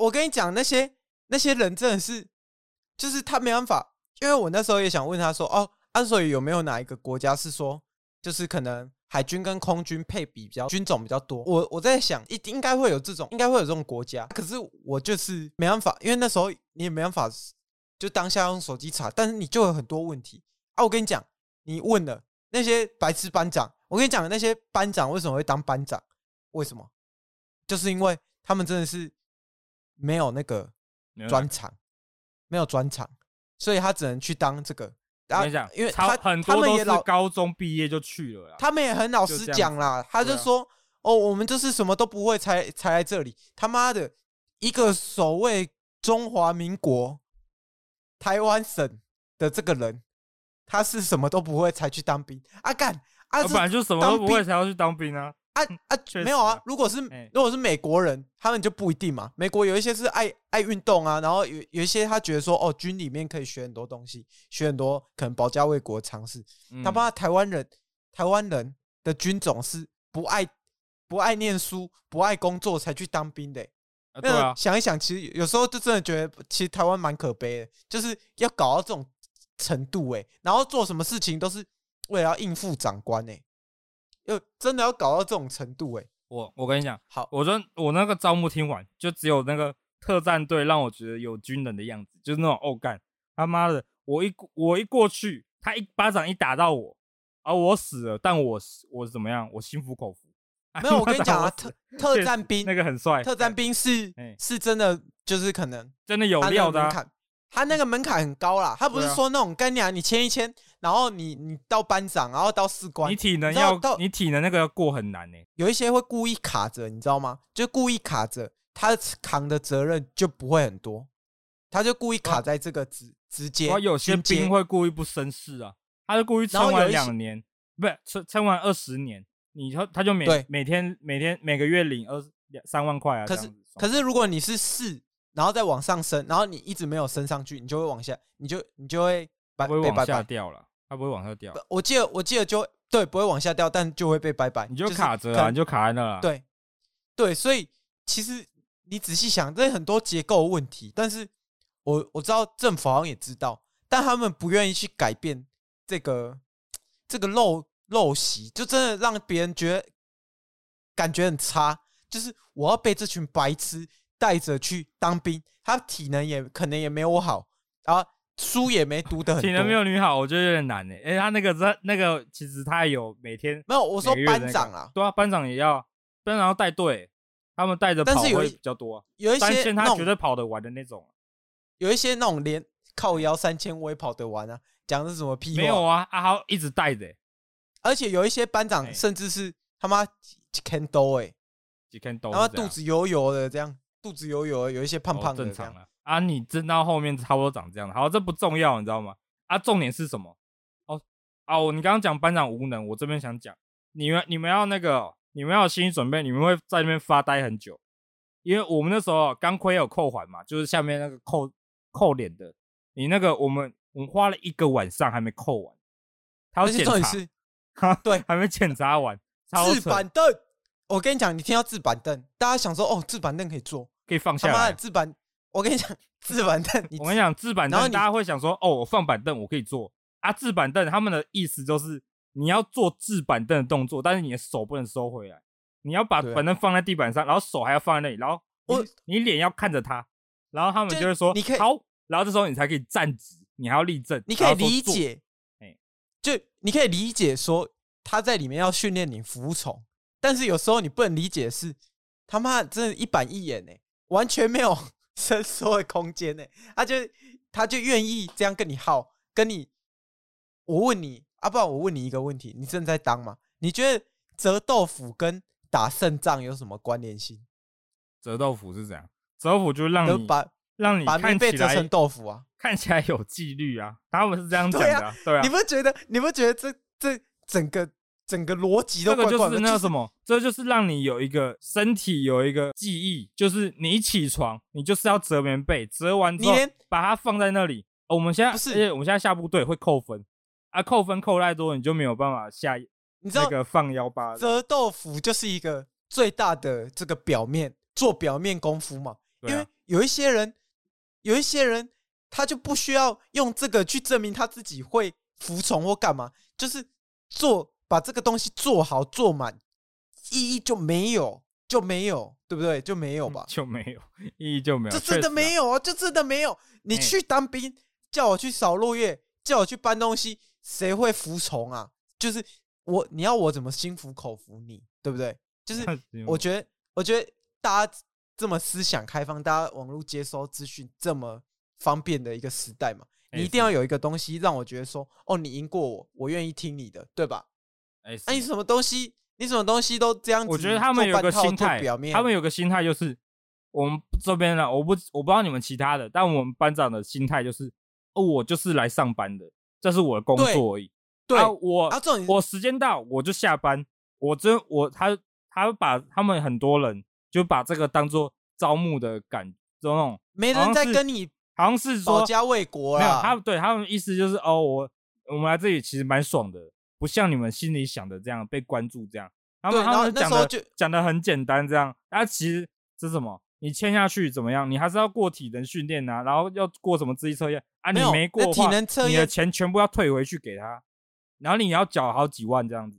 我跟你讲，那些那些人真的是，就是他没办法，因为我那时候也想问他说，哦，啊，所以有没有哪一个国家是说，就是可能海军跟空军配比比较军种比较多？我我在想，一定应该会有这种，应该会有这种国家。可是我就是没办法，因为那时候你也没办法，就当下用手机查，但是你就有很多问题啊。我跟你讲，你问了那些白痴班长，我跟你讲，那些班长为什么会当班长？为什么？就是因为他们真的是没有那个专场，没有专场，所以他只能去当这个。然后因为他很多都是高中毕业就去了，他们也很老实讲啦，他就说：“哦，我们就是什么都不会才才来这里。”他妈的，一个守卫中华民国台湾省的这个人，他是什么都不会才去当兵啊？干啊！本来就什么都不会才要去当兵啊！啊啊，没有啊！如果是如果是美国人，他们就不一定嘛。美国有一些是爱爱运动啊，然后有有一些他觉得说，哦，军里面可以学很多东西，学很多可能保家卫国的常识。他妈台湾人，台湾人的军种是不爱不爱念书、不爱工作才去当兵的。那想一想，其实有时候就真的觉得，其实台湾蛮可悲的，就是要搞到这种程度诶，然后做什么事情都是为了要应付长官诶。就真的要搞到这种程度哎！我我跟你讲，好，我说我那个招募听完，就只有那个特战队让我觉得有军人的样子，就是那种哦干他妈的，我一我一过去，他一巴掌一打到我，而我死了，但我我怎么样？我心服口服。没有，我跟你讲啊，特特战兵那个很帅，特战兵是是真的，就是可能真的有料的。他那个门槛很高啦，他不是说那种干娘你签一签，然后你你到班长，然后到士官，你体能要到你体能那个要过很难呢。有一些会故意卡着，你知道吗？就故意卡着，他扛的责任就不会很多，他就故意卡在这个直直接。有些兵会故意不生事啊，他就故意撑完两年，不是撑撑完二十年，你他他就每每天每天每个月领二两三万块啊。可是可是如果你是士。然后再往上升，然后你一直没有升上去，你就会往下，你就你就会不会往下掉了，它不会往下掉。我记得我记得就对，不会往下掉，但就会被拜拜，你就卡着啊，你就卡在那了。对对，所以其实你仔细想，这很多结构问题，但是我我知道政府好像也知道，但他们不愿意去改变这个这个陋陋习，就真的让别人觉得感觉很差，就是我要被这群白痴。带着去当兵，他体能也可能也没有我好，然后书也没读得很多。体能没有你好，我觉得有点难呢。哎，他那个他那个其实他有每天没有，我说班长啊，对啊，班长也要班长要带队，他们带着跑会比较多。有一些他绝对跑得完的那种，有一些那种连靠腰三千我也跑得完啊，讲的是什么屁话？没有啊，阿豪一直带着，而且有一些班长甚至是他妈几千多哎，几千多，然后肚子油油的这样。肚子油油的有一些胖胖的，正常了啊！你真到后面差不多长这样，好，这不重要，你知道吗？啊，重点是什么？哦哦，你刚刚讲班长无能，我这边想讲，你们你们要那个，你们要有心理准备，你们会在那边发呆很久，因为我们那时候钢盔有扣环嘛，就是下面那个扣扣脸的，你那个我们我们花了一个晚上还没扣完，他要检查，对，还没检查完，制板凳。我跟你讲，你听到制板凳，大家想说哦，制板凳可以坐，可以放下来。制板，我跟你讲，置板凳，我跟你讲，置板凳，大家会想说哦，我放板凳，我可以坐啊。置板凳，他们的意思就是你要做置板凳的动作，但是你的手不能收回来，你要把板凳放在地板上，然后手还要放在那里，然后我你脸要看着他，然后他们就会说你可以好，然后这时候你才可以站直，你还要立正，你可以理解，哎，就你可以理解说他在里面要训练你服从。但是有时候你不能理解的是，他妈真的一板一眼呢，完全没有伸缩的空间呢。他就他就愿意这样跟你耗，跟你。我问你啊，不然我问你一个问题：你正在当吗？你觉得折豆腐跟打胜仗有什么关联性？折豆腐是怎样？折豆腐就让你把让你把面被折成豆腐啊，看起来有纪律啊。他们是这样讲的，对啊。对啊，你不觉得？你不觉得这这整个？整个逻辑都怪怪的，这个就是那个什么，这就是让你有一个身体有一个记忆，就是你一起床，你就是要折棉被，折完之后把它放在那里。我们现在不是，我们现在下部队会扣分啊，扣分扣太多，你就没有办法下。你知道那个放腰巴折豆腐就是一个最大的这个表面做表面功夫嘛？因为有一些人，有一些人，他就不需要用这个去证明他自己会服从或干嘛，就是做把这个东西做好做满，意义就没有，就没有，对不对？就没有吧？就没有意义就没有，这真的没有啊！这真的没有。你去当兵，叫我去扫落叶，叫我去搬东西，谁会服从啊？就是我，你要我怎么心服口服你，对不对？就是我觉得，我觉得大家这么思想开放，大家网络接收资讯这么方便的一个时代嘛，你一定要有一个东西让我觉得说，哦，你赢过我，我愿意听你的，对吧？哎，那你什么东西？你什么东西都这样子？我觉得他们有个心态，他们有个心态就是，我们这边呢，我不我不知道你们其他的，但我们班长的心态就是，哦，我就是来上班的，这是我的工作而已。对，啊、我、啊、我时间到我就下班，我真我他他把他们很多人就把这个当做招募的感，这种没人在跟你，好像是说保家卫国啊。没有，他们对他们意思就是哦，我我们来这里其实蛮爽的，不像你们心里想的这样被关注这样。他们他们讲的讲的很简单这样，啊，其实是什么？你签下去怎么样？你还是要过体能训练呐，然后要过什么智力测验啊？你没过体能测验，你的钱全部要退回去给他。然后你要缴好几万这样子，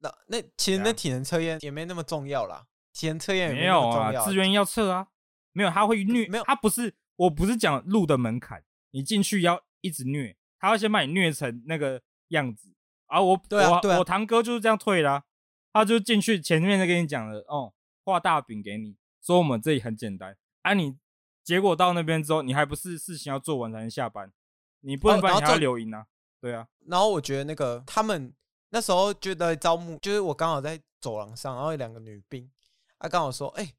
那那其实那体能测验也没那么重要啦，体能测验也没有啊，自愿要测啊，没有他会虐，没有他不是，我不是讲路的门槛，你进去要一直虐，他要先把你虐成那个样子，而我对啊对啊，我堂哥就是这样退的，他就进去前面就跟你讲了，哦，画大饼给你，说我们这里很简单，啊你结果到那边之后，你还不是事情要做完才能下班，你不能把你还要留营啊。对啊，然后我觉得那个他们那时候觉得招募，就是我刚好在走廊上，然后有两个女兵，啊，刚好说，哎、欸，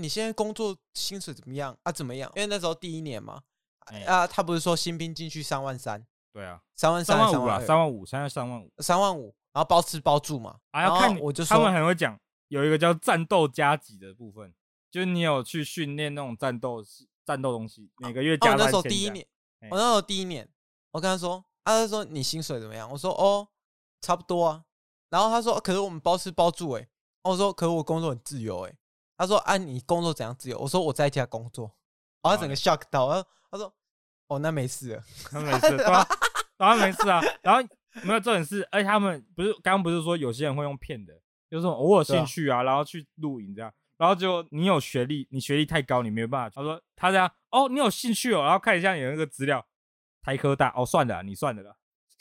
你现在工作薪水怎么样啊？怎么样？因为那时候第一年嘛，欸、啊，他不是说新兵进去三万三？对啊，三万三万五啊，三万五，现在三万五，三万五，然后包吃包住嘛，啊，要看我就说他们很会讲，有一个叫战斗加级的部分，就是你有去训练那种战斗战斗东西，每个月加、啊。我那时候第一年，欸、我那时候第一年，我跟他说。他就说你薪水怎么样？我说哦，差不多啊。然后他说，可是我们包吃包住哎。我说，可是我工作很自由哎。他说，啊，你工作怎样自由？我说我在家工作。然后他整个 shock 到，他他说，哦，那没事了，那没事，对吧？然后没事啊。然后没有这种事，而且他们不是刚刚不是说有些人会用骗的，就是说偶尔兴趣啊，然后去露营这样。然后就你有学历，你学历太高，你没有办法。他说他这样，哦，你有兴趣哦，然后看一下你的那个资料。台科大哦，算了，你算了啦，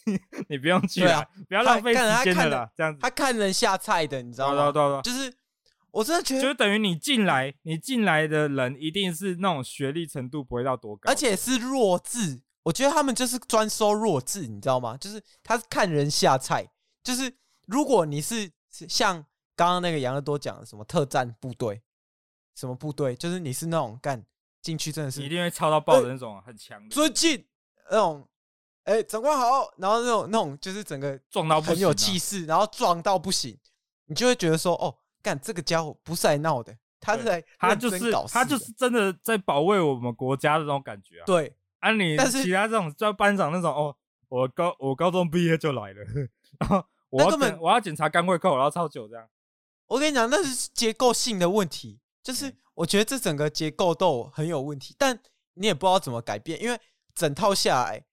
你不用去了，啊、不要浪费时间了啦。这样子，他看人下菜的，你知道吗？对对对，就是我真的觉得，就等于你进来，你进来的人一定是那种学历程度不会到多高，而且是弱智。我觉得他们就是专收弱智，你知道吗？就是他是看人下菜，就是如果你是像刚刚那个杨乐多讲的什么特战部队，什么部队，就是你是那种干进去真的是一定会超到爆的那种，很强的尊敬。那种，哎、欸，长官好，然后那种那种就是整个撞到很有气势，然后撞到不行，你就会觉得说，哦，干这个家伙不是来闹的，他是来他就是他就是真的在保卫我们国家的那种感觉啊。对，啊你但是其他这种叫班长那种，哦，我高我高中毕业就来了，然后我要根本我要检查肝会扣，然后超久这样。我跟你讲，那是结构性的问题，就是我觉得这整个结构都很有问题，但你也不知道怎么改变，因为。整套下来，就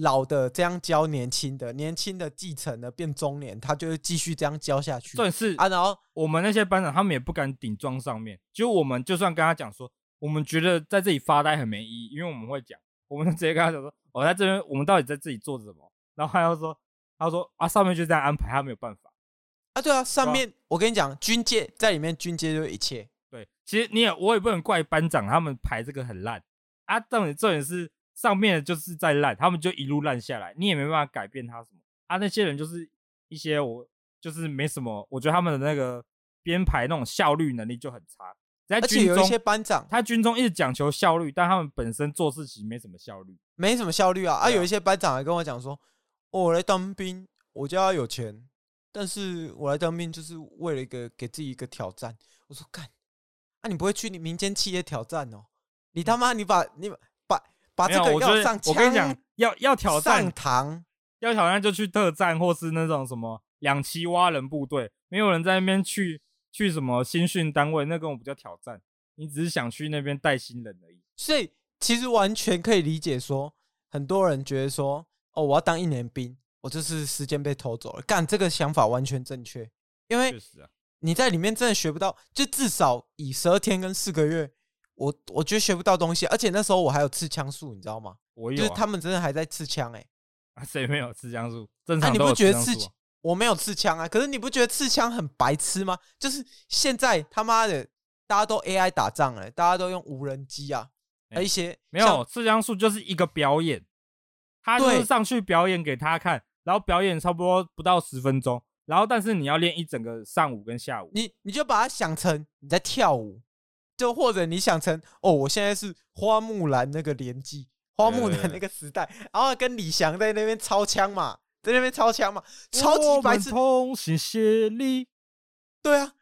老的这样教年轻的，年轻的继承了变中年，他就会继续这样教下去。但是啊，然后我们那些班长他们也不敢顶撞上面，就我们就算跟他讲说，我们觉得在这里发呆很没意义，因为我们会讲，我们就直接跟他讲说，我在这边，我们到底在这里做什么？然后他又说，他说啊，上面就这样安排，他没有办法啊。对啊，上面我跟你讲，军界在里面，军阶就是一切。对，其实你也我也不能怪班长，他们排这个很烂。啊，重点重点是上面就是在烂，他们就一路烂下来，你也没办法改变他什么。啊，那些人就是一些我就是没什么，我觉得他们的那个编排那种效率能力就很差。在军中，而且有一些班长，他军中一直讲求效率，但他们本身做事情没什么效率，没什么效率啊。啊，有一些班长还跟我讲说，哦，我来当兵，我家有钱，但是我来当兵就是为了一个给自己一个挑战。我说干，啊，你不会去你民间企业挑战哦？你他妈！你把你把把这个要上我跟你讲，要要挑战上堂，要挑战就去特战或是那种什么两栖蛙人部队，没有人在那边去去什么新训单位，那跟我比较挑战。你只是想去那边带新人而已。所以其实完全可以理解说，很多人觉得说，哦，我要当一年兵，我就是时间被偷走了。干这个想法完全正确，因为你在里面真的学不到，就至少以十二天跟四个月，我我觉得学不到东西。而且那时候我还有刺枪术，你知道吗？我有、啊，就是他们真的还在刺枪哎、欸，谁、啊、没有刺枪术？正常、啊、你不觉得刺枪？我没有刺枪啊，可是你不觉得刺枪很白痴吗？就是现在他妈的。大家都 AI 打仗了，大家都用无人机啊，而一些没有刺枪术就是一个表演，他就是上去表演给他看，然后表演差不多不到十分钟，然后但是你要练一整个上午跟下午，你你就把它想成你在跳舞，就或者你想成哦，我现在是花木兰那个年纪，花木兰那个时代，然后跟李翔在那边操枪嘛，在那边操枪嘛，超级白痴，同心协力，对啊。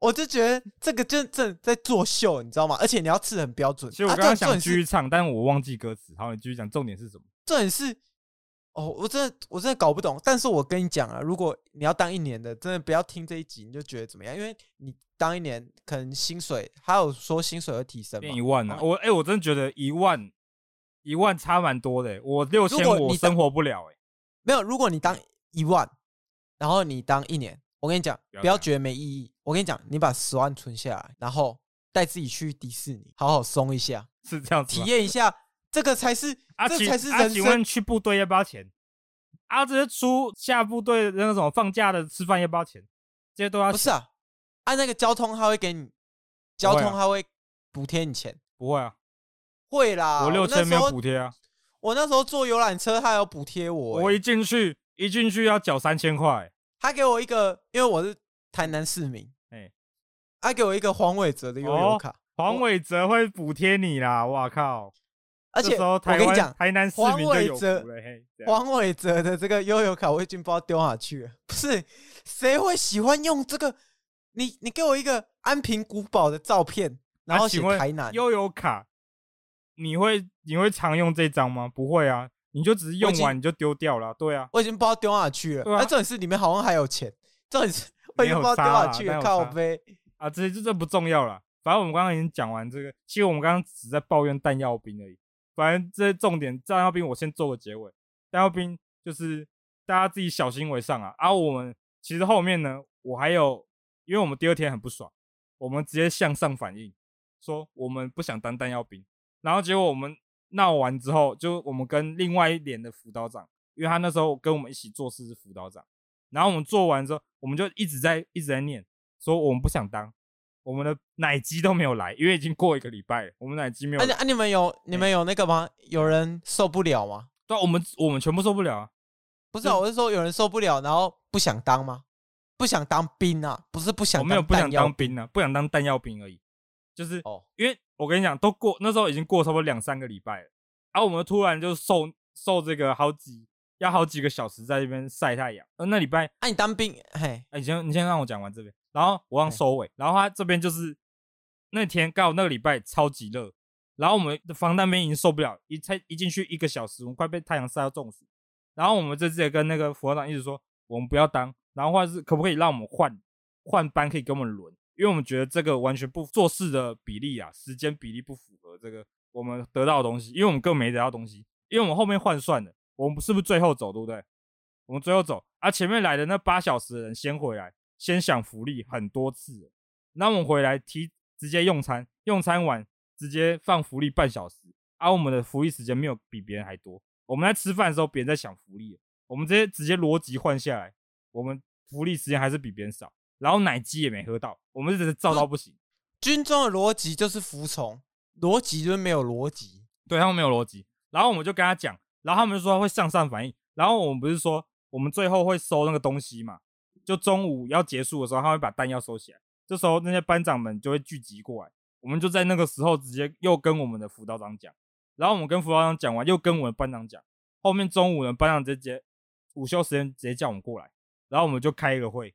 我就觉得这个真正在作秀，你知道吗？而且你要刺很标准。其实我刚刚想继续唱，但是我忘记歌词。好，你继续讲，重点是什么？重点是，哦，我真的我真的搞不懂。但是我跟你讲啊，如果你要当一年的，真的不要听这一集，你就觉得怎么样？因为你当一年，可能薪水还有说薪水会提升，变一万呢、啊。我哎、欸，我真的觉得一万一万差蛮多的。我六千我生活不了哎。没有，如果你当一万，然后你当一年。我跟你讲，不要觉得没意义。我跟你讲，你把十万存下来，然后带自己去迪士尼，好好松一下，是这样子，体验一下，这个才是，啊、这才是人生。啊、请问去部队要不要钱？啊，这些出下部队那种放假的吃饭要不要钱？这些都要钱。不是啊，按、啊、那个交通他会给你，交通他会补贴你钱。不会啊，会啦。我六千没有补贴啊。我那时候坐游览车，他有补贴我、欸。我一进去，一进去要缴三千块。他给我一个，因为我是台南市民，哎、欸，他给我一个黄伟哲的悠游卡，黄伟哲会补贴你啦，哇靠！而且我跟你讲，台南市民就有福，黄伟哲的这个悠游卡我已经不知道丢哪去了。不是，谁会喜欢用这个？你你给我一个安平古堡的照片，然后写台南悠游卡，你会你会常用这张吗？不会啊。你就只是用完你就丢掉了，对啊，我已经不知道丢哪去了。那这里是里面好像还有钱，这种事我已经不知道丢哪去了。靠背啊，这些这这不重要了。反正我们刚刚已经讲完这个，其实我们刚刚只在抱怨弹药兵而已。反正这些重点弹药兵，我先做个结尾。弹药兵就是大家自己小心为上啊。而、啊、我们其实后面呢，我还有，因为我们第二天很不爽，我们直接向上反映，说我们不想当弹药兵，然后结果我们。闹完之后，就我们跟另外一连的辅导长，因为他那时候跟我们一起做事是辅导长，然后我们做完之后，我们就一直在一直在念，说我们不想当，我们的奶机都没有来，因为已经过一个礼拜了，我们奶机没有来。啊，你们有你们有那个吗？有人受不了吗？对，我们我们全部受不了啊。不是啊，我是说有人受不了，然后不想当吗？不想当兵啊？不是不想当，我没有不想当兵啊，不想当弹药兵而已，就是哦，因为。我跟你讲，都过那时候已经过差不多两三个礼拜了，然后我们突然就受受这个好几要好几个小时在这边晒太阳。呃那礼拜，啊，你当兵，嘿，哎，你先你先让我讲完这边，然后我让收尾。然后他这边就是那天刚好那个礼拜超级热，然后我们的防弹兵已经受不了，一才一进去一个小时，我们快被太阳晒到中暑。然后我们这次也跟那个副校长一直说，我们不要当，然后或者是可不可以让我们换换班，可以跟我们轮。因为我们觉得这个完全不做事的比例啊，时间比例不符合这个我们得到的东西，因为我们根本没得到东西，因为我们后面换算的，我们是不是最后走，对不对？我们最后走，而、啊、前面来的那八小时的人先回来，先享福利很多次，那我们回来提直接用餐，用餐完直接放福利半小时，而、啊、我们的福利时间没有比别人还多，我们在吃饭的时候别人在享福利，我们直接直接逻辑换下来，我们福利时间还是比别人少。然后奶鸡也没喝到，我们只是照到不行。军中的逻辑就是服从，逻辑就是没有逻辑。对，他们没有逻辑。然后我们就跟他讲，然后他们就说会向上反应。然后我们不是说我们最后会收那个东西嘛？就中午要结束的时候，他会把弹药收起来。这时候那些班长们就会聚集过来，我们就在那个时候直接又跟我们的辅导长讲。然后我们跟辅导长讲完，又跟我们班长讲。后面中午呢，班长直接午休时间直接叫我们过来，然后我们就开一个会。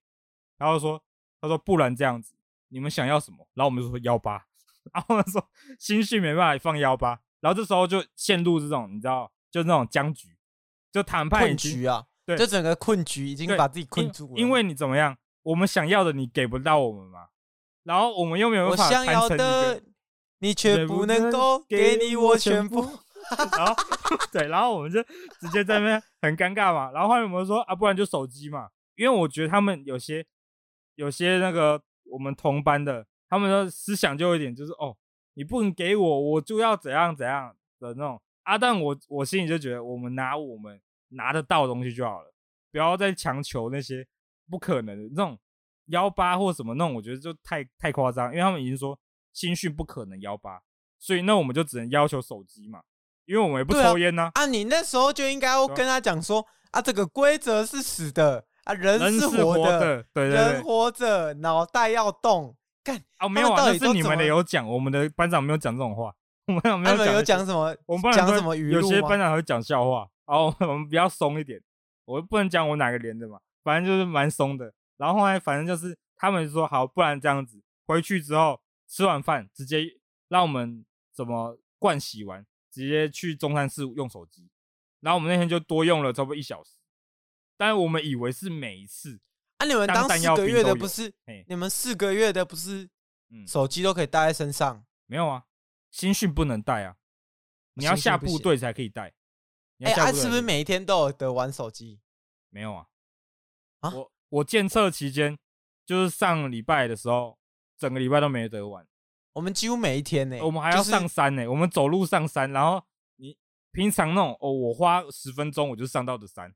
然后说，他说不然这样子，你们想要什么？然后我们就说幺八，然后他说新训没办法放幺八，然后这时候就陷入这种你知道，就那种僵局，就谈判困局啊，对，就整个困局已经把自己困住了。因，因为你怎么样，我们想要的你给不到我们嘛，然后我们又没有办法我想要的你却不能够给你我全部。然后 对，然后我们就直接在那边很尴尬嘛。然后后面我们说啊，不然就手机嘛，因为我觉得他们有些有些那个我们同班的，他们的思想就有一点就是哦，你不能给我，我就要怎样怎样的那种。啊，但我我心里就觉得，我们拿我们拿得到的东西就好了，不要再强求那些不可能的那种幺八或什么那种，我觉得就太太夸张，因为他们已经说新训不可能幺八，所以那我们就只能要求手机嘛。因为我们也不抽烟呐、啊。啊，你那时候就应该要跟他讲说啊，这个规则是死的啊，人是活的，对对对，人活着，脑袋要动。干啊，没有啊，那是你们的有讲，我们的班长没有讲这种话。我们有没有讲什么？我们班长讲什么语录？有些班长还会讲笑话，然后 我们比较松一点。我不能讲我哪个连的嘛，反正就是蛮松的。然后后来反正就是他们说好，不然这样子回去之后吃完饭直接让我们怎么盥洗完。直接去中山市用手机，然后我们那天就多用了差不多一小时，但是我们以为是每一次啊，你们当四个月的不是？你们四个月的不是？手机都可以带在身上？没有啊，新训不能带啊，你要下部队才可以带。哎，他，是不是每一天都有得玩手机？没有啊，啊，我我检测期间就是上礼拜的时候，整个礼拜都没得玩。我们几乎每一天呢、欸，我们还要上山呢、欸。就是、我们走路上山，然后你平常那种哦，我花十分钟我就上到的山，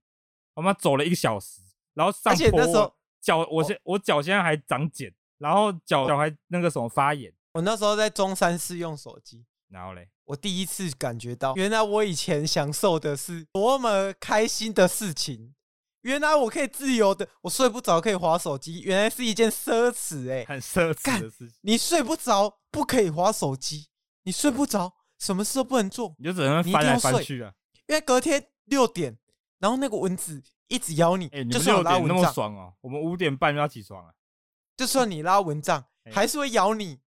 我们走了一个小时，然后上坡，脚我现我脚现在还长茧，然后脚脚还那个什么发炎。我那时候在中山市用手机，然后嘞，我第一次感觉到，原来我以前享受的是多么开心的事情。原来我可以自由的，我睡不着可以划手机，原来是一件奢侈哎、欸，很奢侈的事情。你睡不着不可以划手机，你睡不着什么事都不能做，你就只能翻来翻去啊。因为隔天六点，然后那个蚊子一直咬你，欸、你就算拉蚊帐那么爽哦。我们五点半就要起床了，就算你拉蚊帐，还是会咬你。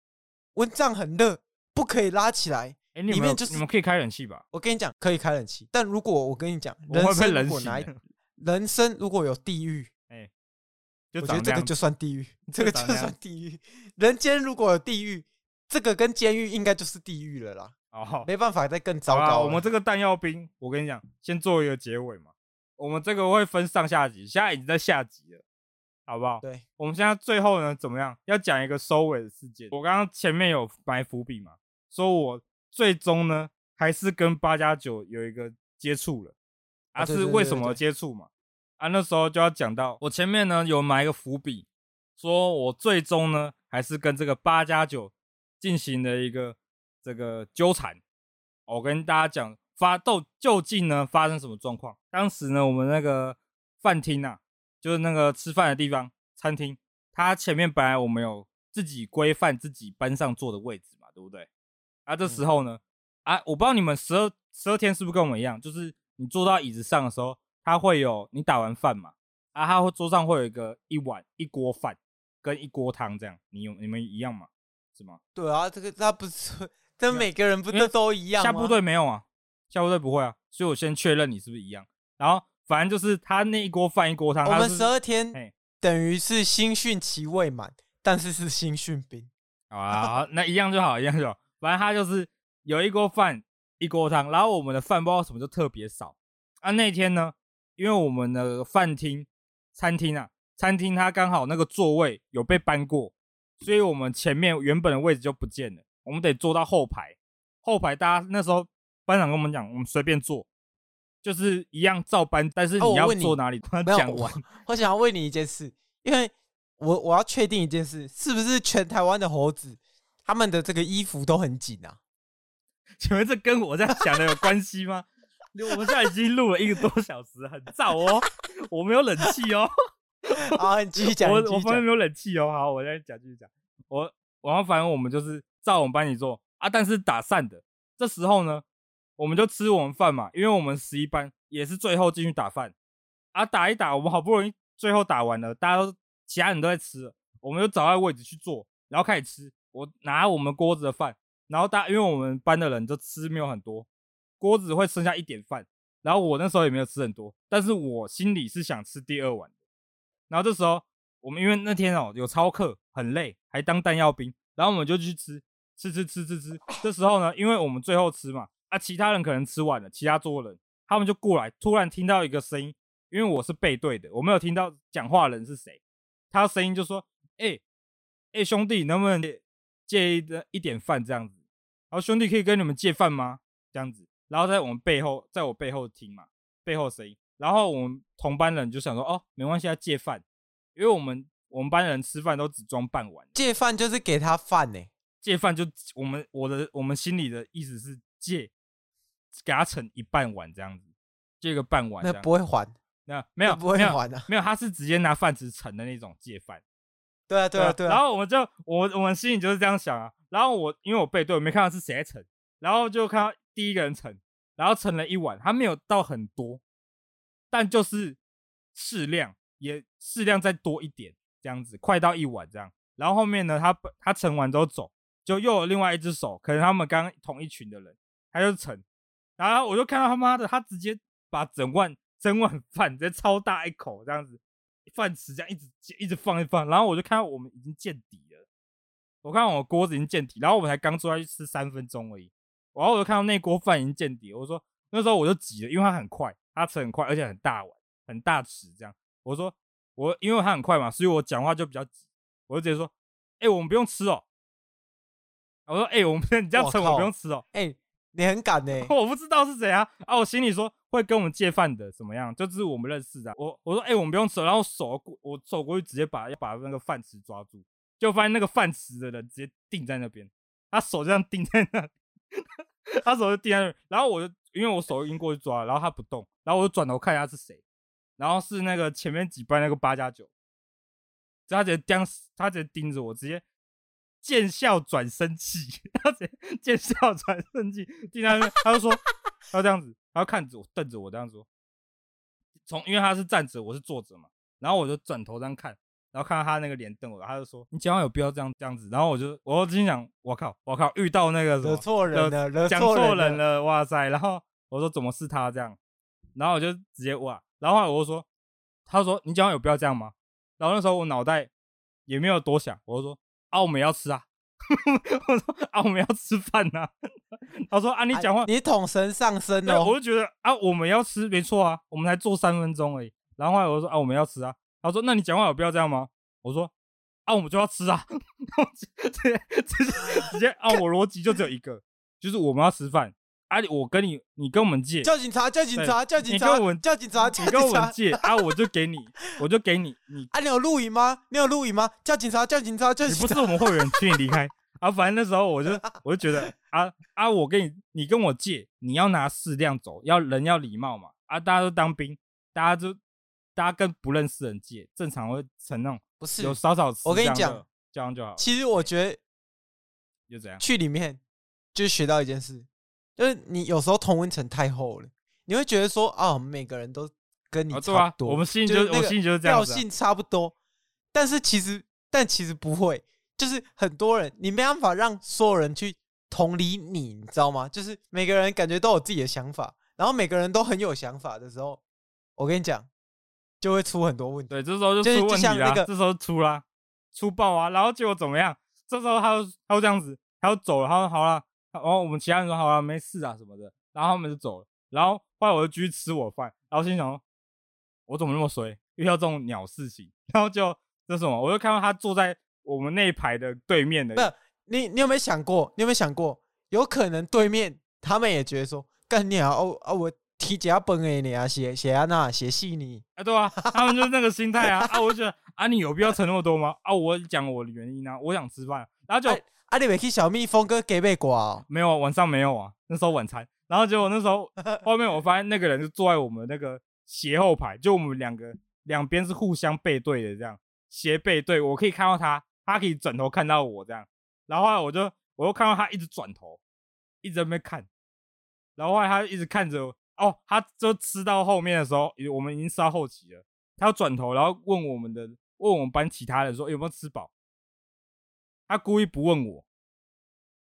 蚊帐很热，不可以拉起来。哎、欸，里面就是你们可以开冷气吧？我跟你讲，可以开冷气，但如果我跟你讲，人生如果哪人生如果有地狱，哎，我觉得这个就算地狱，这个就算地狱。人间如果有地狱，这个跟监狱应该就是地狱了啦。哦，没办法，再更糟糕。我们这个弹药兵，我跟你讲，先做一个结尾嘛。我们这个会分上下集，现在已经在下集了，好不好？对，我们现在最后呢，怎么样？要讲一个收尾的事件。我刚刚前面有埋伏笔嘛，说我最终呢，还是跟八加九有一个接触了。啊，是为什么接触嘛？啊，那时候就要讲到，我前面呢有埋一个伏笔，说我最终呢还是跟这个八加九进行了一个这个纠缠。我跟大家讲，发到究竟呢发生什么状况？当时呢，我们那个饭厅啊，就是那个吃饭的地方，餐厅，它前面本来我们有自己规范自己班上坐的位置嘛，对不对？啊，这时候呢，啊，我不知道你们十二十二天是不是跟我们一样，就是。你坐到椅子上的时候，它会有你打完饭嘛？啊，它会桌上会有一个一碗一锅饭跟一锅汤这样，你有你们一样吗？是吗？对啊，这个那不是，这每个人不都都一样吗？下部队没有啊，下部队不会啊，所以我先确认你是不是一样。然后反正就是他那一锅饭一锅汤，我们十二天等于是新训期未满，但是是新训兵啊，那一样就好，一样就好。反正他就是有一锅饭。一锅汤，然后我们的饭不知道什么就特别少啊。那天呢，因为我们的饭厅、餐厅啊，餐厅它刚好那个座位有被搬过，所以我们前面原本的位置就不见了，我们得坐到后排。后排大家那时候班长跟我们讲，我们随便坐，就是一样照搬，但是你要坐哪里？他讲完。我想要问你一件事，因为我我要确定一件事，是不是全台湾的猴子他们的这个衣服都很紧啊？请问这跟我这样讲的有关系吗？我们现在已经录了一个多小时，很燥哦。我没有冷气哦。好，你继续讲。我我旁边没有冷气哦。好，我再讲继续讲。我然后反正我们就是照我们班里做啊，但是打散的。这时候呢，我们就吃我们饭嘛，因为我们十一班也是最后进去打饭啊，打一打，我们好不容易最后打完了，大家都其他人都在吃了，我们就找到位置去坐，然后开始吃。我拿我们锅子的饭。然后大，因为我们班的人就吃没有很多，锅子会剩下一点饭。然后我那时候也没有吃很多，但是我心里是想吃第二碗的。然后这时候我们因为那天哦有操课，很累，还当弹药兵，然后我们就去吃。吃吃吃吃吃。这时候呢，因为我们最后吃嘛，啊，其他人可能吃完了，其他桌人他们就过来，突然听到一个声音，因为我是背对的，我没有听到讲话人是谁，他声音就说：“哎、欸，哎、兄弟，能不能借一一点饭这样子？然后兄弟可以跟你们借饭吗？这样子。”然后在我们背后，在我背后听嘛，背后声音。然后我们同班人就想说：“哦，没关系，要借饭，因为我们我们班人吃饭都只装半碗。借饭就是给他饭呢，借饭就我们我的我们心里的意思是借，给他盛一半碗这样子，借个半碗。那不会还，那没有不会还的，没有，他是直接拿饭匙盛的那种借饭。对啊，对啊，对啊。然后我们就我我们心里就是这样想啊。然后我因为我背对，我没看到是谁盛，然后就看到。第一个人盛，然后盛了一碗，他没有倒很多，但就是适量，也适量再多一点，这样子，快到一碗这样。然后后面呢，他他盛完之后走，就又有另外一只手，可能他们刚刚同一群的人，他就盛，然后我就看到他妈的，他直接把整碗整碗饭直接超大一口这样子，饭匙这样一直一直放一放，然后我就看到我们已经见底了，我看到我锅子已经见底，然后我们才刚坐下去吃三分钟而已。然后我就看到那锅饭已经见底，我说那时候我就急了，因为它很快，它吃很快，而且很大碗，很大匙这样。我说我因为它很快嘛，所以我讲话就比较急，我就直接说，哎、欸，我们不用吃哦。我说，哎、欸，我们 你这样吃，我们不用吃哦。哎、欸，你很敢呢、我不知道是谁啊，啊，我心里说会跟我们借饭的怎么样，就是我们认识的。我我说，哎、我们不用吃，然后手我走过去，直接把要把那个饭匙抓住，就发现那个饭匙的人直接定在那边，他手这样定在那。他手就递在那，然后我就因为我手已经过去抓了，然后他不动，然后我就转头看一下是谁，然后是那个前面几班那个八加九，他直接盯，他直接盯着我，直接见笑转生气，他直接见笑转生气，经常，他就说，他就这样子，他就看着我，瞪着我这样说，从因为他是站着，我是坐着嘛，然后我就转头这样看。然后看到他那个脸瞪我，他就说：“你讲话有必要这样这样子？”然后我就，我就心想：“我靠，我靠，遇到那个惹错人了，惹讲错人了，哇塞！”然后我说：“怎么是他这样？”然后我就直接哇，然后我就说：“他说你讲话有必要这样吗？”然后那时候我脑袋也没有多想，我就说：“啊，我们要吃啊！” 我说：“啊，我们要吃饭呐！”他说：“啊，你讲话，你桶神上身哦！”我就觉得啊，我们要吃，没错啊，我们才做三分钟而已。然后后来我就说：“啊，我们要吃啊！”他说：“那你讲话有必要这样吗？”我说：“啊，我们就要吃啊！” 直接直接直接啊！我逻辑就只有一个，就是我们要吃饭啊！我跟你，你跟我们借，叫警察，叫警察，叫警察，你跟我们叫警察，你跟我们借啊！我就给你，我就给你，你啊！你有录影吗？你有录影吗？叫警察，叫警察，叫警察！你不是我们会员，请你离开啊！反正那时候我就我就觉得 啊啊！我跟你，你跟我借，你要拿适量走，要人要礼貌嘛啊！大家都当兵，大家就。大家跟不认识人借，正常会成那种不是有少少，我跟你讲，这样就好。其实我觉得就这样，去里面就学到一件事，就是你有时候同温层太厚了，你会觉得说啊，每个人都跟你差不多，我们心里就我心里就是这样，调性差不多。但是其实，但其实不会，就是很多人你没办法让所有人去同理你，你知道吗？就是每个人感觉都有自己的想法，然后每个人都很有想法的时候，我跟你讲。就会出很多问题，对，这时候就出问题了。这时候出啦，出爆啊，然后结果怎么样？这时候他就他就这样子，他要走了。他说好了，然后我们其他人说好了，没事啊什么的。然后他们就走了。然后后来我就继续吃我饭，然后心想说，我怎么那么衰，遇到这种鸟事情？然后就这什么？我就看到他坐在我们那一排的对面的。不，你你有没有想过？你有没有想过？有可能对面他们也觉得说，干你啊，哦啊我。提加本诶，你啊写写啊那写细腻啊，对啊，他们就是那个心态啊啊！我就觉得啊，你有必要扯那么多吗？啊，我讲我的原因啊，我想吃饭，然后就啊，啊，你没去小蜜蜂哥给背瓜哦？没有，晚上没有啊，那时候晚餐，然后结果那时候 后面我发现那个人就坐在我们那个斜后排，就我们两个两边是互相背对的这样斜背对，我可以看到他，他可以转头看到我这样，然后后来我就我又看到他一直转头，一直在那边看，然后后来他一直看着。哦，他就吃到后面的时候，我们已经吃到后期了。他要转头，然后问我们的，问我们班其他人说有没有吃饱。他故意不问我，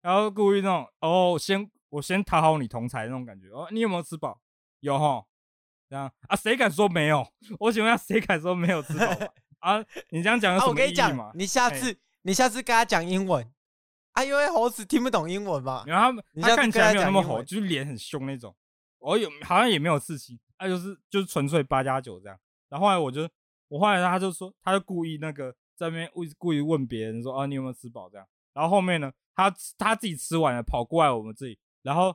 然后故意那种哦，先我先讨好你同才那种感觉。哦，你有没有吃饱？有哈，这样啊？谁敢说没有？我请问下，谁敢说没有吃饱啊？你这样讲有什么意义吗？你下次你下次跟他讲英文啊，因为猴子听不懂英文嘛。然后他他看起来没有那么猴，就是脸很凶那种。我有好像也没有刺青，他就是就是纯粹八加九这样。然后后来我就我后来他就说，他就故意那个在那边故故意问别人说啊，你有没有吃饱这样。然后后面呢，他他自己吃完了，跑过来我们这里，然后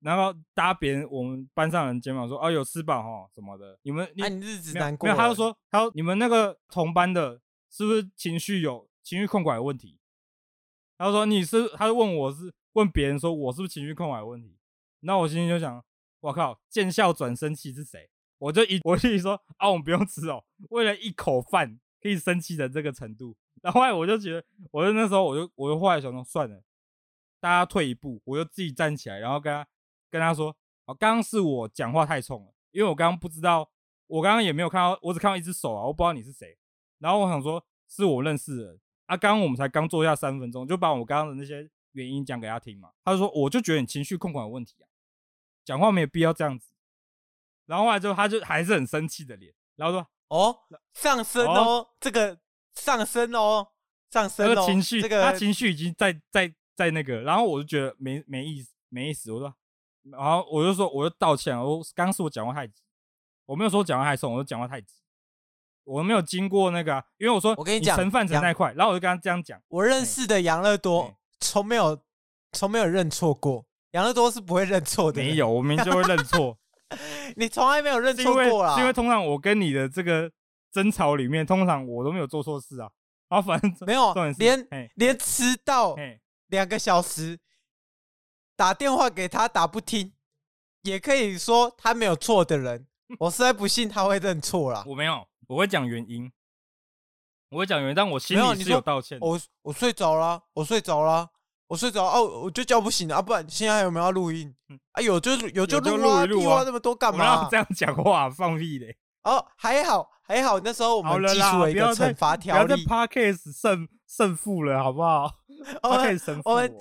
然后搭别人我们班上人肩膀说啊，有吃饱哈什么的。你们你，啊、你日子难过没有？他就说他说你们那个同班的是不是情绪有情绪控管有问题？他说你是，他就问我是问别人说我是不是情绪控管有问题？那我心里就想。我靠！见笑转生气是谁？我就一 我就说啊，我们不用吃哦，为了一口饭可以生气的这个程度。然后来我就觉得，我就那时候我就我就后来想说算了，大家退一步，我就自己站起来，然后跟他跟他说，哦，刚刚是我讲话太冲了，因为我刚刚不知道，我刚刚也没有看到，我只看到一只手啊，我不知道你是谁。然后我想说，是我认识的人啊，刚刚我们才刚坐下三分钟，就把我刚刚的那些原因讲给他听嘛。他就说，我就觉得你情绪控管有问题啊。讲话没有必要这样子，然后后来之后他就还是很生气的脸，然后说：“哦，上升哦，哦这个上升哦，上升哦，情绪，这个他情绪已经在在在那个，然后我就觉得没没意思，没意思。我说，然后我就说，我就道歉，我刚刚是我讲话太急，我没有说讲话太冲，我说讲话太急，我没有经过那个、啊，因为我说我跟你讲，盛饭盛太快，然后我就跟他这样讲，我认识的杨乐多从没有从没有认错过。”杨乐多是不会认错的，没有，我明明就会认错。你从来没有认错过啊？是因为通常我跟你的这个争吵里面，通常我都没有做错事啊。然后反正没有，连连迟到两个小时，打电话给他打不听，也可以说他没有错的人，我实在不信他会认错啦。我没有，我会讲原因，我会讲原因，但我心里是有道歉。我我睡着了，我睡着了。我睡着哦，我就叫不醒了啊！不然现在还有没有要录音？啊，有就有就录啊！屁话那么多干嘛？这样讲话放屁嘞！哦，还好还好，那时候我们记出了一个惩罚条例。不要在 Podcast 胜胜负了，好不好？我们我们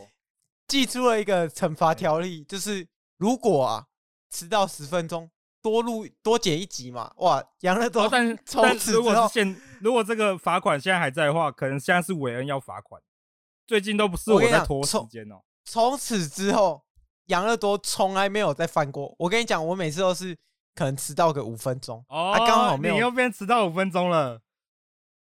记出了一个惩罚条例，就是如果啊迟到十分钟，多录多剪一集嘛。哇，养乐多！但但如果是现如果这个罚款现在还在的话，可能现在是韦恩要罚款。最近都不是我在拖时间哦。从此之后，养乐多从来没有再犯过。我跟你讲，我每次都是可能迟到个五分钟，哦，刚好没有。你又变迟到五分钟了，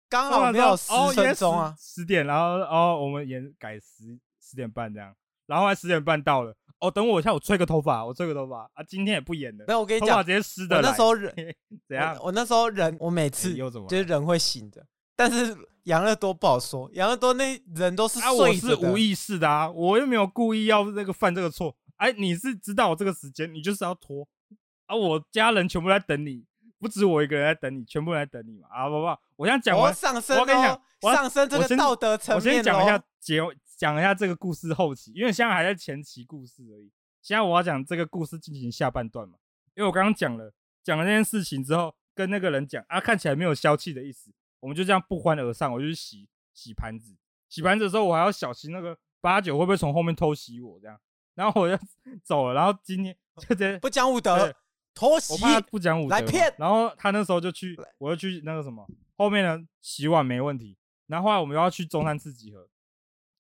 刚好没有十分钟啊，十点，然后哦，我们延改十十点半这样，然后还十点半到了。哦，等我一下，我吹个头发，我吹个头发啊，今天也不演了。没有，我跟你讲，直接湿的。我那时候人 怎样？我那时候人，我每次就是人会醒的，但是。养乐多不好说，养乐多那人都是。啊，我是无意识的啊，我又没有故意要那个犯这个错。哎，你是知道我这个时间，你就是要拖啊！我家人全部在等你，不止我一个人在等你，全部人在等你嘛！啊，不不，我想讲完，上升，我跟你讲，上升这个道德层面。我先讲一下结，讲一下这个故事后期，因为现在还在前期故事而已。现在我要讲这个故事进行下半段嘛，因为我刚刚讲了讲了这件事情之后，跟那个人讲啊，看起来没有消气的意思。我们就这样不欢而散，我就去洗洗盘子。洗盘子的时候，我还要小心那个八九会不会从后面偷袭我这样。然后我就 走了。然后今天就直接不讲武德，偷袭，我怕不讲武德来骗。然后他那时候就去，我就去那个什么后面呢，洗碗没问题。然后后来我们又要去中山次集合，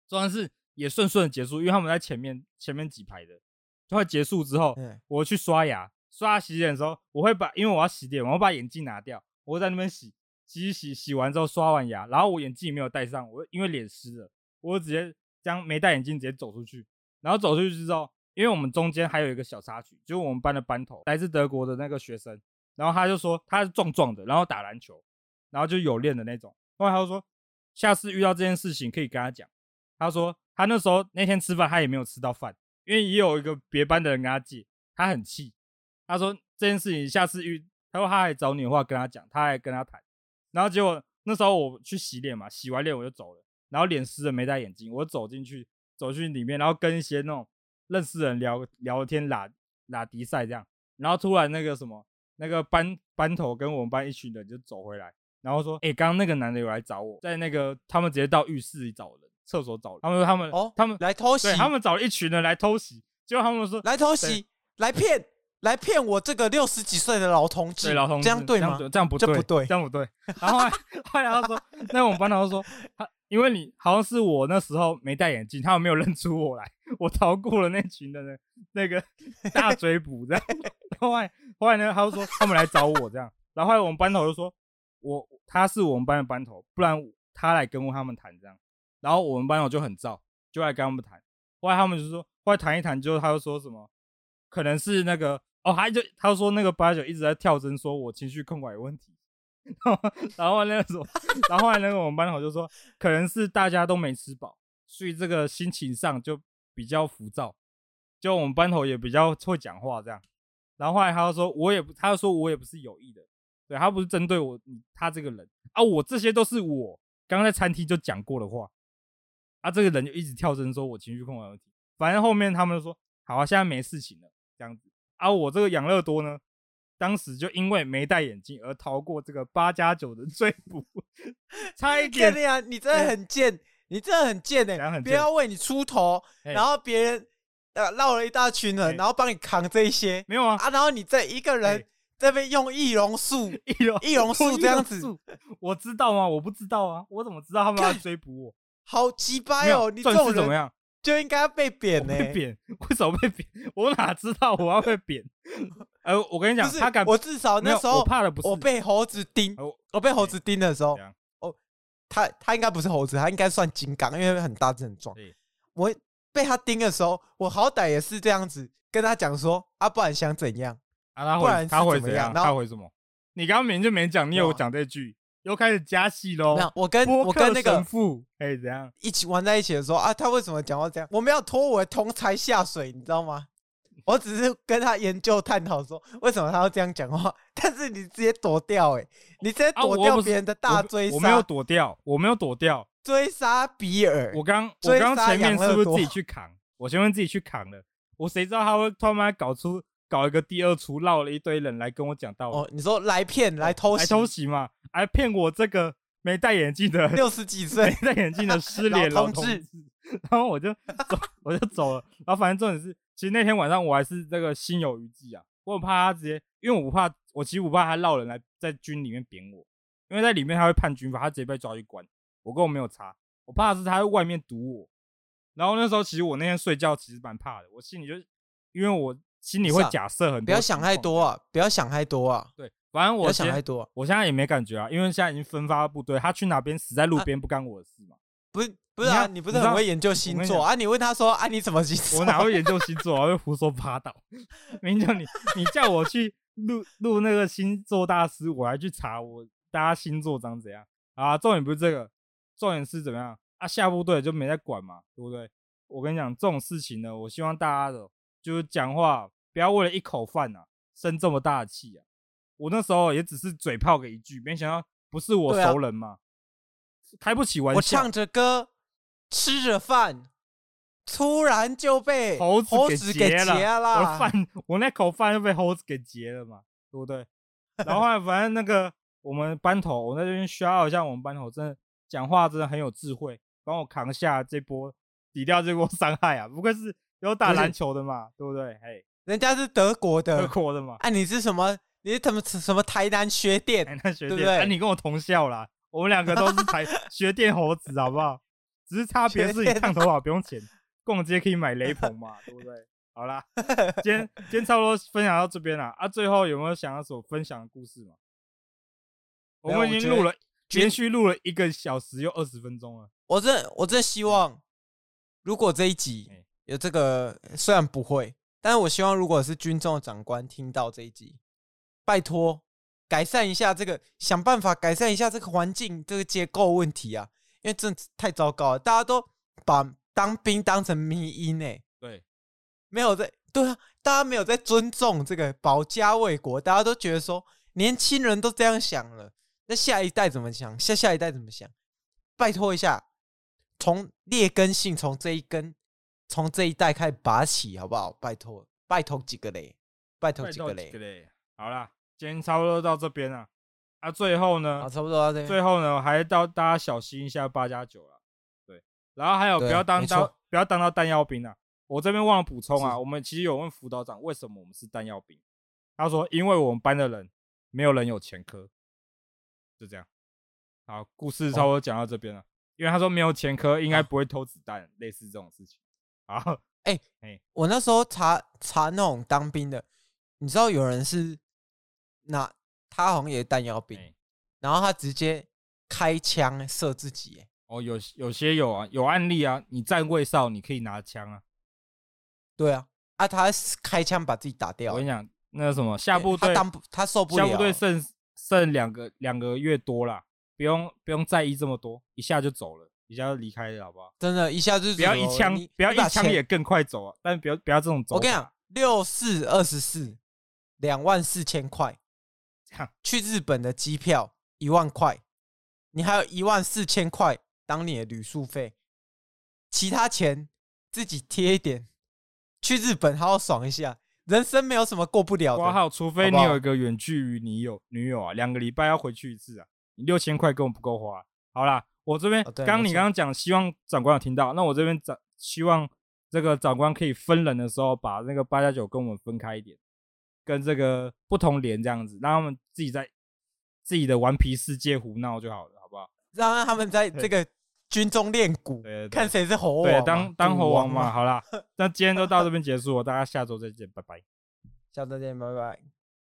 中山次也顺顺的结束，因为他们在前面前面几排的。就会结束之后，我去刷牙，刷牙洗脸的时候，我会把因为我要洗脸，我要把眼镜拿掉，我会在那边洗。洗洗洗完之后刷完牙，然后我眼镜没有戴上，我因为脸湿了，我就直接将没戴眼镜直接走出去。然后走出去之后，因为我们中间还有一个小插曲，就是我们班的班头来自德国的那个学生，然后他就说他是壮壮的，然后打篮球，然后就有练的那种。后来他就说，下次遇到这件事情可以跟他讲。他说他那时候那天吃饭他也没有吃到饭，因为也有一个别班的人跟他借，他很气。他说这件事情下次遇，他说他还找你的话跟他讲，他还跟他谈。然后结果那时候我去洗脸嘛，洗完脸我就走了，然后脸湿了没戴眼镜，我走进去，走进里面，然后跟一些那种认识人聊聊天，拉拉迪赛这样，然后突然那个什么那个班班头跟我们班一群人就走回来，然后说，哎，刚刚那个男的有来找我，在那个他们直接到浴室里找人，厕所找人，他们说他们哦，他们来偷袭，他们找了一群人来偷袭，结果他们说来偷袭，来骗。来骗我这个六十几岁的老同志，对老同志，这样对吗？这样不对，这不对，这样不对。然后后来 他说，那我们班长说，他因为你好像是我那时候没戴眼镜，他们没有认出我来，我逃过了那群的那那个 大追捕，这样。后来后来呢，他就说他们来找我这样，然后后来我们班头就说，我他是我们班的班头，不然他来跟他们谈这样。然后我们班头就很燥，就来跟他们谈。后来他们就说，后来谈一谈之后，他就说什么，可能是那个哦，还就他说那个八九一直在跳针，说我情绪控管有问题。然后然后那个时候，然后后来那个我们班头就说，可能是大家都没吃饱，所以这个心情上就比较浮躁。就我们班头也比较会讲话这样。然后后来他就说，我也不，他就说我也不是有意的，对，他不是针对我，他这个人啊，我这些都是我刚刚在餐厅就讲过的话。啊，这个人就一直跳针说我情绪控管有问题。反正后面他们就说，好啊，现在没事情了，这样子。啊，我这个养乐多呢？当时就因为没戴眼镜而逃过这个八加九的追捕，差一点。你啊，你真的很贱，你真的很贱哎！别人要为你出头，然后别人呃绕了一大群人，然后帮你扛这一些，没有啊啊！然后你这一个人这边用易容术，易容易容术这样子，我知道吗？我不知道啊，我怎么知道他们要追捕我？好鸡掰哦！你这种人怎么样？就应该要被扁呢？被扁？为什么被扁？我哪知道我要被扁？呃，我跟你讲，他敢，我至少那时候我怕的不是我被猴子叮，我被猴子叮的时候，哦，他他应该不是猴子，他应该算金刚，因为很大只很壮。我被他叮的时候，我好歹也是这样子跟他讲说啊，不然想怎样？啊，不然他会怎样？他会什么？你刚刚明明就没讲，你有讲这句。又开始加戏喽！我跟我跟那个神父哎，怎样一起玩在一起的时候啊？他为什么讲话这样？我没有拖我的同才下水，你知道吗？我只是跟他研究探讨说为什么他要这样讲话。但是你直接躲掉，哎，你直接躲掉别人的大追杀。我没有躲掉，我没有躲掉，追杀比尔。我刚我刚前面是不是自己去扛？我前面自己去扛了，我谁知道他会他妈搞出搞一个第二出，绕了一堆人来跟我讲道理。哦，你说来骗来偷来偷袭嘛？还骗我这个没戴眼镜的六十几岁没戴眼镜的失 联老同志，然后我就走，我就走了。然后反正重点是，其实那天晚上我还是这个心有余悸啊。我很怕他直接，因为我不怕，我其实不怕他绕人来在军里面扁我，因为在里面他会判军法，他直接被抓去关。我跟我没有差，我怕的是他在外面堵我。然后那时候其实我那天睡觉其实蛮怕的，我心里就因为我心里会假设很多，不要想太多啊，不要想太多啊，对。反正我想太多，我现在也没感觉啊，因为现在已经分发部队，他去哪边死在路边不干我的事嘛。不是不是啊，你不是很会研究星座啊？你问他说啊，你怎么星 座？我哪会研究星座啊？会胡说八道。明叫你，你叫我去录录那个星座大师，我还去查我大家星座长怎样啊？重点不是这个，重点是怎么样啊？下部队就没在管嘛，对不对？我跟你讲，这种事情呢，我希望大家的就是讲话不要为了一口饭啊，生这么大的气啊。我那时候也只是嘴炮个一句，没想到不是我熟人嘛，啊、开不起玩笑。我唱着歌，吃着饭，突然就被猴子给劫了。饭，我那口饭就被猴子给劫了嘛，对不对？然后后来反正那个我们班头，我在这边需要一下，我们班头真的讲话真的很有智慧，帮我扛下这波，抵掉这波 伤害啊！不愧是有打篮球的嘛，对不对？嘿，人家是德国的，德国的嘛。哎、啊，你是什么？你是什么什么台南学店？台南学店，对不对？啊、你跟我同校啦，我们两个都是台 学店猴子，好不好？只是差别是你烫头发不用钱，逛街可以买雷朋嘛，对不对？好啦，今天今天差不多分享到这边了啊。最后有没有想要所分享的故事嘛？我们已经录了，连续录了一个小时又二十分钟了。我真我真希望，如果这一集有这个，虽然不会，但是我希望如果是军中的长官听到这一集。拜托，改善一下这个，想办法改善一下这个环境，这个结构问题啊！因为真的太糟糕了，大家都把当兵当成迷因呢。对，没有在对啊，大家没有在尊重这个保家卫国，大家都觉得说年轻人都这样想了，那下一代怎么想？下下一代怎么想？拜托一下，从劣根性从这一根，从这一代开始拔起，好不好？拜托，拜托几个嘞？拜托几个嘞？好啦。今天差不多到这边了，啊，最后呢，啊，差不多到这边，最后呢，还是到大家小心一下八加九了，对，然后还有不要当到不要当到弹药兵啊，我这边忘了补充啊，我们其实有问辅导长为什么我们是弹药兵，他说因为我们班的人没有人有前科，就这样，好，故事差不多讲到这边了，因为他说没有前科，应该不会偷子弹，啊、类似这种事情。好，哎、欸、哎，欸、我那时候查查那种当兵的，你知道有人是拿他好像也是弹药兵，欸、然后他直接开枪射自己、欸。哦，有有些有啊，有案例啊，你站位哨，你可以拿枪啊。对啊，啊，他开枪把自己打掉。我跟你讲，那个什么下部队，他当他受不了。下部队剩剩两个两个月多了，不用不用在意这么多，一下就走了，一下就离开了，好不好？真的，一下就不要一枪，不要一枪也更快走啊！但不要不要这种走。我跟你讲，六四二十四，两万四千块，去日本的机票一万块，你还有一万四千块。当你的旅宿费，其他钱自己贴一点，去日本好好爽一下。人生没有什么过不了的。哇好，除非你有一个远距离女友，女友啊，两个礼拜要回去一次啊，你六千块根本不够花。好啦，我这边刚你刚刚讲，希望长官有听到。那我这边长希望这个长官可以分人的时候，把那个八加九跟我们分开一点，跟这个不同连这样子，让他们自己在自己的顽皮世界胡闹就好了，好不好？让他们在这个。军中练鼓，看谁是猴王。对，当当猴王嘛。好啦，那今天就到这边结束了，大家下周再见，拜拜。下周见，拜拜。